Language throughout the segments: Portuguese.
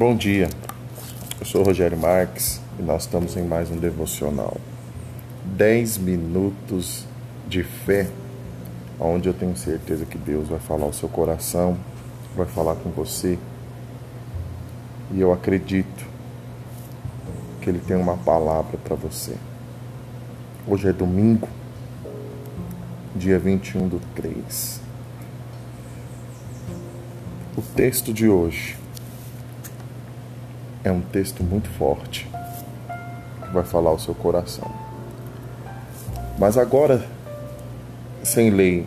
Bom dia, eu sou Rogério Marques e nós estamos em mais um devocional. 10 minutos de fé, onde eu tenho certeza que Deus vai falar ao seu coração, vai falar com você. E eu acredito que Ele tem uma palavra para você. Hoje é domingo, dia 21 do 3. O texto de hoje é um texto muito forte que vai falar ao seu coração. Mas agora, sem lei,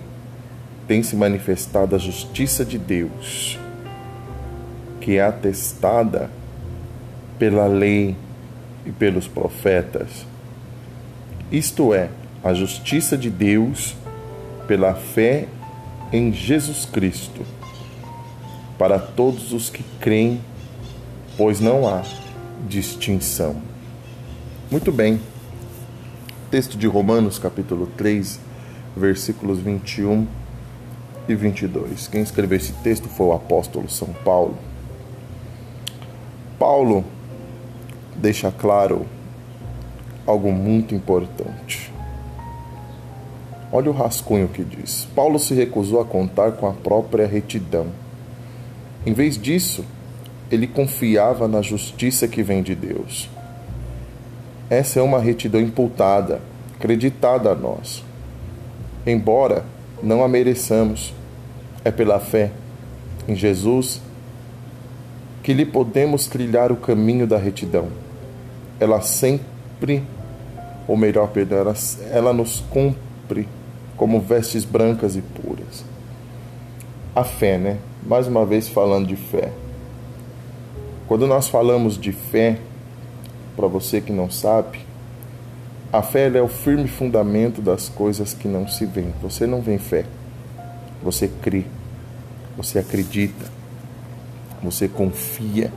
tem se manifestado a justiça de Deus, que é atestada pela lei e pelos profetas. Isto é, a justiça de Deus pela fé em Jesus Cristo, para todos os que creem pois não há distinção. Muito bem. Texto de Romanos, capítulo 3, versículos 21 e 22. Quem escreveu esse texto foi o apóstolo São Paulo. Paulo deixa claro algo muito importante. Olha o rascunho que diz: Paulo se recusou a contar com a própria retidão. Em vez disso, ele confiava na justiça que vem de Deus. Essa é uma retidão imputada, acreditada a nós. Embora não a mereçamos, é pela fé em Jesus que lhe podemos trilhar o caminho da retidão. Ela sempre, ou melhor, perdão, ela, ela nos cumpre como vestes brancas e puras. A fé, né? Mais uma vez falando de fé. Quando nós falamos de fé, para você que não sabe, a fé é o firme fundamento das coisas que não se veem. Você não vê fé, você crê, você acredita, você confia.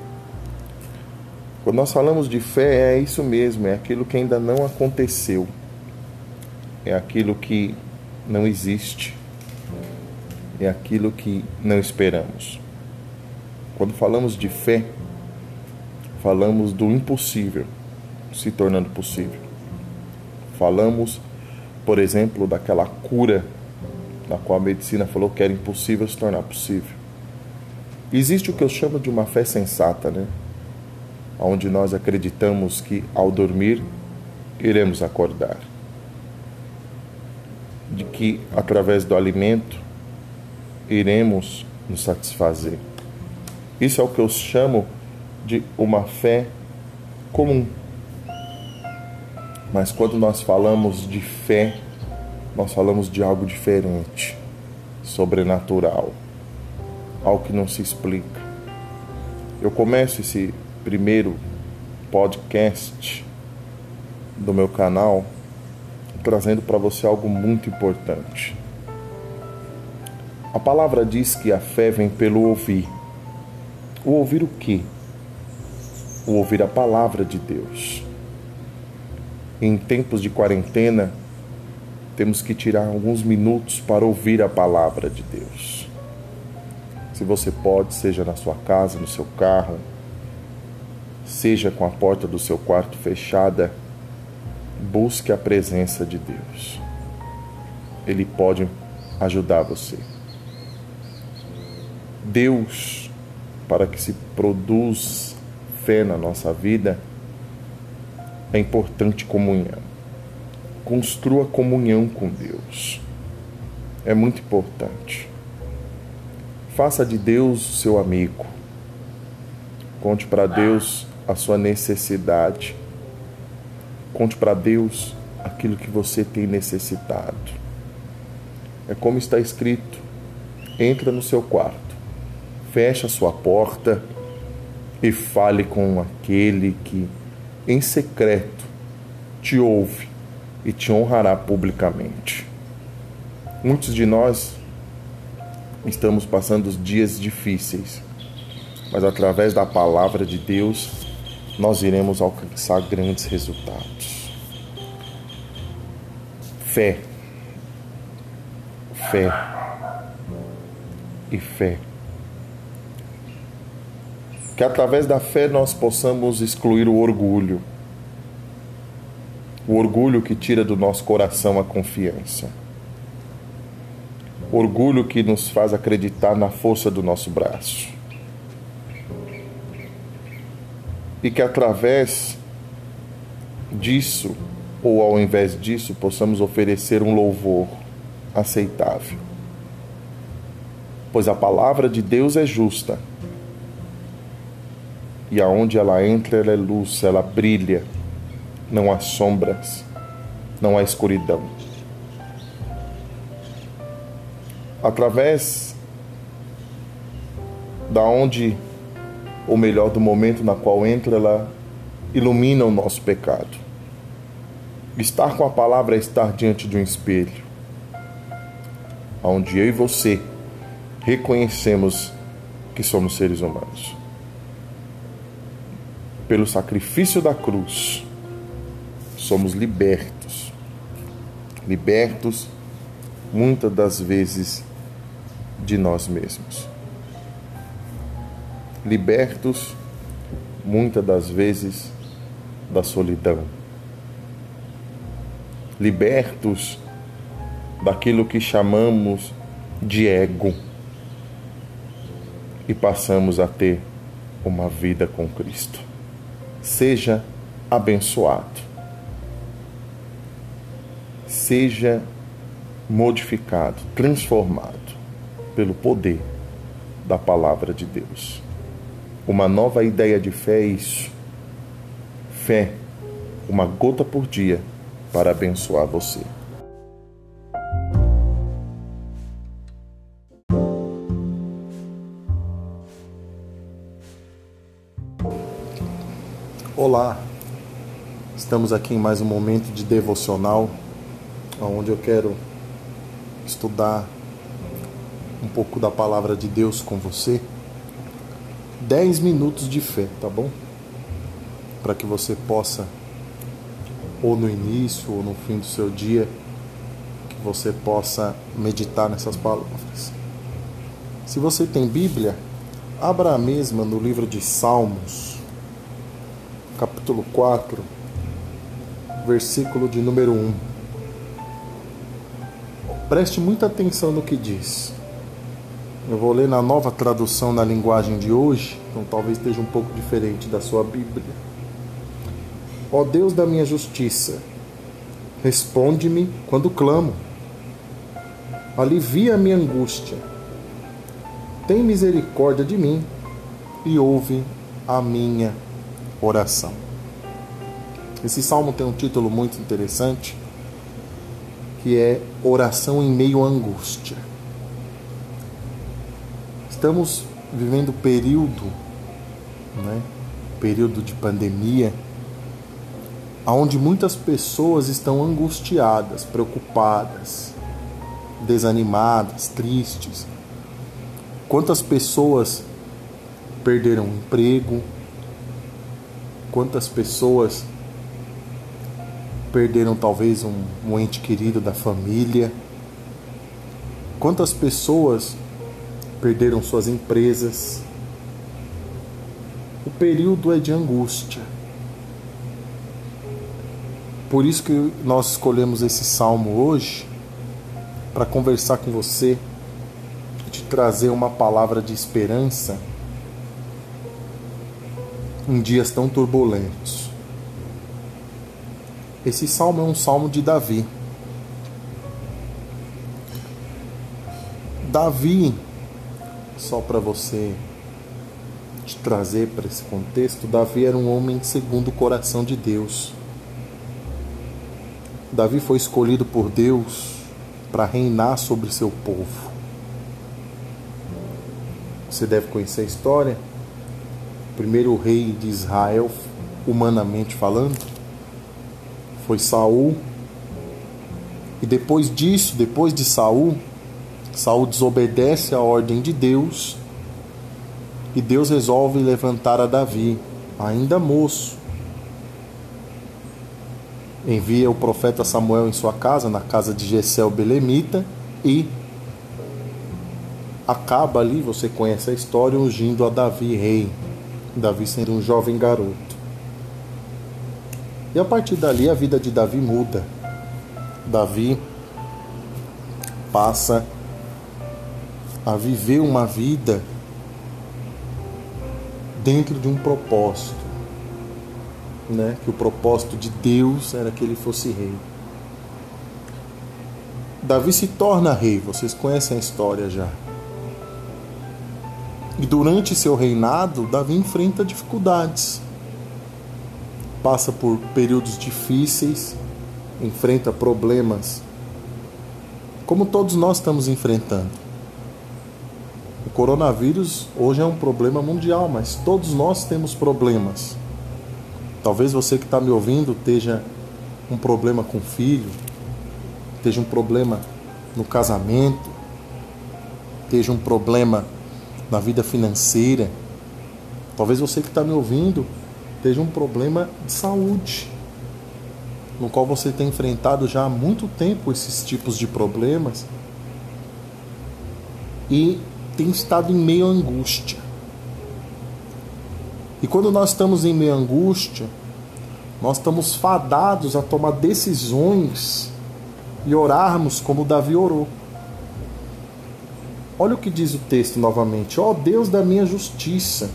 Quando nós falamos de fé, é isso mesmo, é aquilo que ainda não aconteceu, é aquilo que não existe, é aquilo que não esperamos. Quando falamos de fé, falamos do impossível se tornando possível. Falamos, por exemplo, daquela cura na qual a medicina falou que era impossível se tornar possível. Existe o que eu chamo de uma fé sensata, né? Onde nós acreditamos que ao dormir iremos acordar. De que através do alimento iremos nos satisfazer. Isso é o que eu chamo de uma fé comum. Mas quando nós falamos de fé, nós falamos de algo diferente, sobrenatural, algo que não se explica. Eu começo esse primeiro podcast do meu canal trazendo para você algo muito importante. A palavra diz que a fé vem pelo ouvir. O ouvir o quê? O ouvir a palavra de Deus. Em tempos de quarentena, temos que tirar alguns minutos para ouvir a palavra de Deus. Se você pode, seja na sua casa, no seu carro, seja com a porta do seu quarto fechada, busque a presença de Deus. Ele pode ajudar você. Deus, para que se produza fé na nossa vida, é importante comunhão. Construa comunhão com Deus. É muito importante. Faça de Deus seu amigo. Conte para Deus a sua necessidade. Conte para Deus aquilo que você tem necessitado. É como está escrito: entra no seu quarto, fecha a sua porta e fale com aquele que, em secreto, te ouve e te honrará publicamente. Muitos de nós estamos passando dias difíceis, mas através da palavra de Deus nós iremos alcançar grandes resultados. Fé, fé e fé. Que através da fé nós possamos excluir o orgulho. O orgulho que tira do nosso coração a confiança. Orgulho que nos faz acreditar na força do nosso braço. E que através disso, ou ao invés disso, possamos oferecer um louvor aceitável. Pois a palavra de Deus é justa. E aonde ela entra, ela é luz, ela brilha. Não há sombras, não há escuridão. Através da onde, ou melhor, do momento na qual entra, ela ilumina o nosso pecado. Estar com a palavra é estar diante de um espelho, onde eu e você reconhecemos que somos seres humanos. Pelo sacrifício da cruz, somos libertos. Libertos, muitas das vezes, de nós mesmos. Libertos, muitas das vezes, da solidão. Libertos daquilo que chamamos de ego e passamos a ter uma vida com Cristo. Seja abençoado. Seja modificado, transformado pelo poder da palavra de Deus. Uma nova ideia de fé é isso fé, uma gota por dia, para abençoar você. Olá, estamos aqui em mais um momento de devocional, onde eu quero estudar um pouco da palavra de Deus com você. Dez minutos de fé, tá bom? para que você possa, ou no início ou no fim do seu dia, que você possa meditar nessas palavras. Se você tem Bíblia, abra a mesma no livro de Salmos, capítulo 4, versículo de número 1. Preste muita atenção no que diz. Eu vou ler na nova tradução na linguagem de hoje, então talvez esteja um pouco diferente da sua Bíblia. Ó Deus da minha justiça, responde-me quando clamo. Alivia a minha angústia. Tem misericórdia de mim e ouve a minha oração. Esse salmo tem um título muito interessante, que é Oração em meio à angústia. Estamos vivendo período, né? Período de pandemia onde muitas pessoas estão angustiadas, preocupadas, desanimadas, tristes. Quantas pessoas perderam emprego? Quantas pessoas perderam talvez um, um ente querido da família? Quantas pessoas perderam suas empresas? O período é de angústia por isso que nós escolhemos esse salmo hoje para conversar com você te trazer uma palavra de esperança em dias tão turbulentos. Esse salmo é um salmo de Davi. Davi, só para você te trazer para esse contexto, Davi era um homem segundo o coração de Deus. Davi foi escolhido por Deus para reinar sobre seu povo. Você deve conhecer a história. Primeiro rei de Israel, humanamente falando, foi Saul. E depois disso, depois de Saul, Saul desobedece a ordem de Deus e Deus resolve levantar a Davi, ainda moço, envia o profeta Samuel em sua casa, na casa de Gesel Belemita, e acaba ali, você conhece a história, ungindo a Davi rei. Davi sendo um jovem garoto. E a partir dali a vida de Davi muda. Davi passa a viver uma vida dentro de um propósito, né? Que o propósito de Deus era que ele fosse rei. Davi se torna rei, vocês conhecem a história já. E durante seu reinado, Davi enfrenta dificuldades. Passa por períodos difíceis, enfrenta problemas, como todos nós estamos enfrentando. O coronavírus hoje é um problema mundial, mas todos nós temos problemas. Talvez você que está me ouvindo esteja um problema com o filho, esteja um problema no casamento, esteja um problema na vida financeira. Talvez você que está me ouvindo esteja um problema de saúde, no qual você tem enfrentado já há muito tempo esses tipos de problemas e tem estado em meio à angústia. E quando nós estamos em meio à angústia, nós estamos fadados a tomar decisões e orarmos como Davi orou. Olha o que diz o texto novamente: Ó oh, Deus da minha justiça,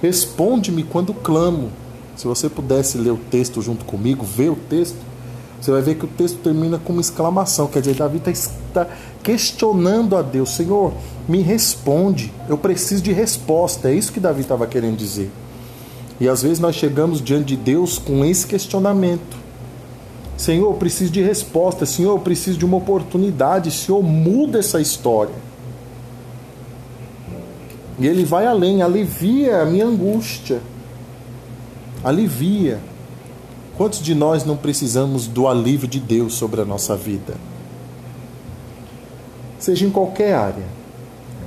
responde-me quando clamo. Se você pudesse ler o texto junto comigo, ver o texto, você vai ver que o texto termina com uma exclamação. Quer dizer, Davi está questionando a Deus: Senhor, me responde, eu preciso de resposta. É isso que Davi estava querendo dizer. E às vezes nós chegamos diante de Deus com esse questionamento. Senhor, eu preciso de resposta. Senhor, eu preciso de uma oportunidade. Senhor, muda essa história. E ele vai além, alivia a minha angústia. Alivia. Quantos de nós não precisamos do alívio de Deus sobre a nossa vida? Seja em qualquer área.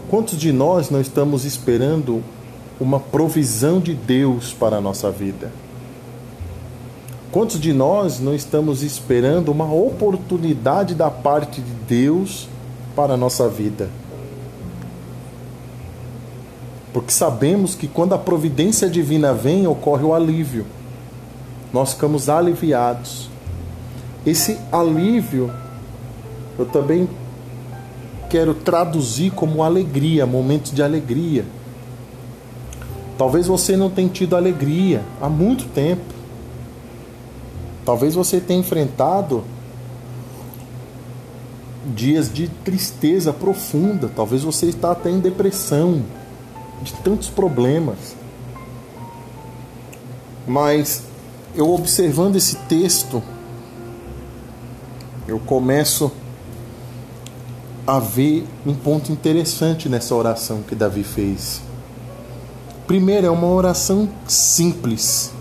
Quantos de nós não estamos esperando uma provisão de Deus para a nossa vida? Quantos de nós não estamos esperando uma oportunidade da parte de Deus para a nossa vida? Porque sabemos que quando a providência divina vem, ocorre o alívio. Nós ficamos aliviados. Esse alívio eu também quero traduzir como alegria, momentos de alegria. Talvez você não tenha tido alegria há muito tempo. Talvez você tenha enfrentado dias de tristeza profunda. Talvez você está até em depressão, de tantos problemas. Mas eu observando esse texto, eu começo a ver um ponto interessante nessa oração que Davi fez. Primeiro, é uma oração simples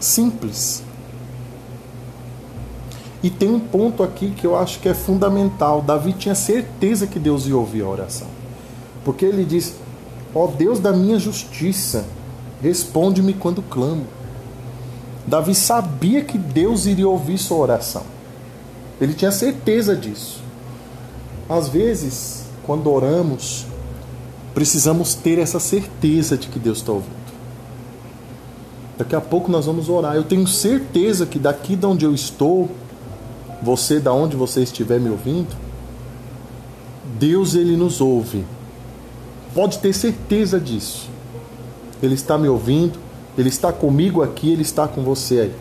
simples. E tem um ponto aqui que eu acho que é fundamental. Davi tinha certeza que Deus ia ouvir a oração. Porque ele diz: Ó oh Deus da minha justiça, responde-me quando clamo. Davi sabia que Deus iria ouvir sua oração. Ele tinha certeza disso. Às vezes, quando oramos, precisamos ter essa certeza de que Deus está ouvindo. Daqui a pouco nós vamos orar. Eu tenho certeza que daqui de onde eu estou, você da onde você estiver me ouvindo, Deus ele nos ouve. Pode ter certeza disso. Ele está me ouvindo, ele está comigo aqui, ele está com você aí.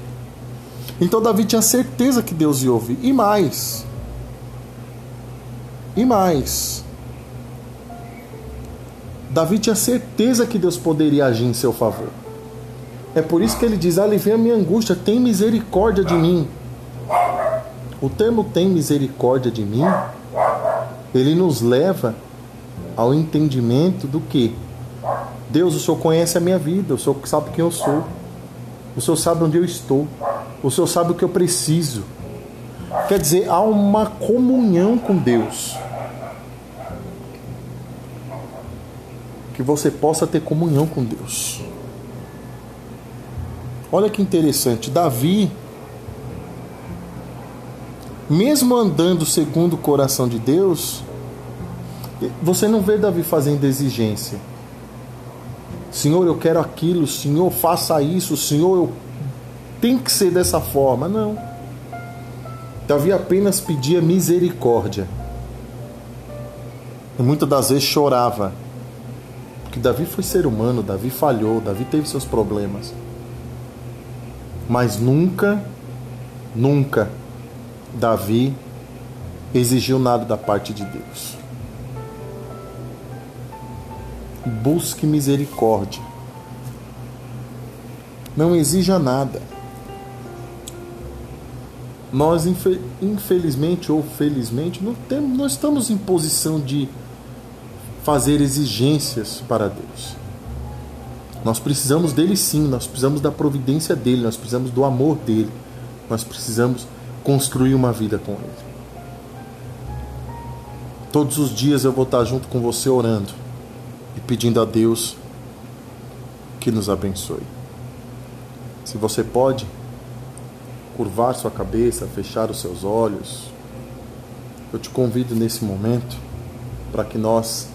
Então Davi tinha certeza que Deus ia ouvir. E mais. E mais. Davi tinha certeza que Deus poderia agir em seu favor. É por isso que ele diz: Alivia a minha angústia, tem misericórdia de mim. O termo tem misericórdia de mim, ele nos leva ao entendimento do que Deus, o Senhor conhece a minha vida, o Senhor sabe quem eu sou, o Senhor sabe onde eu estou, o Senhor sabe o que eu preciso. Quer dizer, há uma comunhão com Deus. Que você possa ter comunhão com Deus. Olha que interessante, Davi, mesmo andando segundo o coração de Deus, você não vê Davi fazendo exigência. Senhor, eu quero aquilo, Senhor, faça isso, Senhor, eu tem que ser dessa forma. Não. Davi apenas pedia misericórdia. E muitas das vezes chorava. Porque Davi foi ser humano, Davi falhou, Davi teve seus problemas. Mas nunca, nunca Davi exigiu nada da parte de Deus. Busque misericórdia. Não exija nada. Nós, infelizmente ou felizmente, não, temos, não estamos em posição de fazer exigências para Deus. Nós precisamos dele sim, nós precisamos da providência dele, nós precisamos do amor dele, nós precisamos construir uma vida com ele. Todos os dias eu vou estar junto com você orando e pedindo a Deus que nos abençoe. Se você pode, curvar sua cabeça, fechar os seus olhos. Eu te convido nesse momento para que nós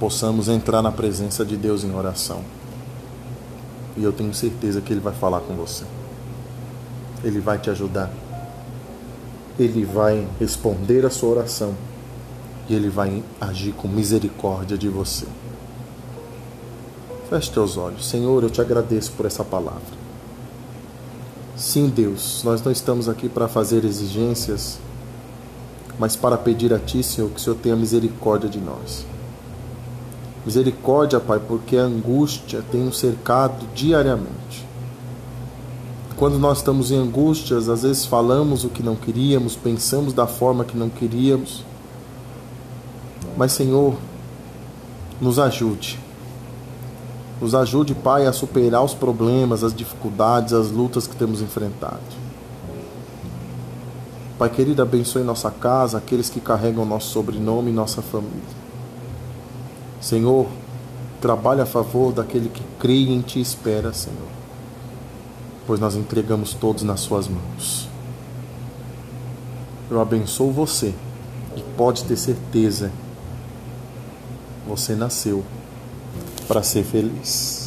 possamos entrar na presença de Deus em oração. E eu tenho certeza que Ele vai falar com você. Ele vai te ajudar. Ele vai responder a sua oração. E Ele vai agir com misericórdia de você. Feche teus olhos. Senhor, eu te agradeço por essa palavra. Sim, Deus, nós não estamos aqui para fazer exigências, mas para pedir a Ti, Senhor, que o Senhor tenha misericórdia de nós. Misericórdia, Pai, porque a angústia tem nos cercado diariamente. Quando nós estamos em angústias, às vezes falamos o que não queríamos, pensamos da forma que não queríamos. Mas, Senhor, nos ajude nos ajude, Pai, a superar os problemas, as dificuldades, as lutas que temos enfrentado. Pai querido, abençoe nossa casa, aqueles que carregam nosso sobrenome e nossa família. Senhor, trabalhe a favor daquele que crê em Ti e espera, Senhor, pois nós entregamos todos nas Suas mãos. Eu abençoo você e pode ter certeza, você nasceu para ser feliz.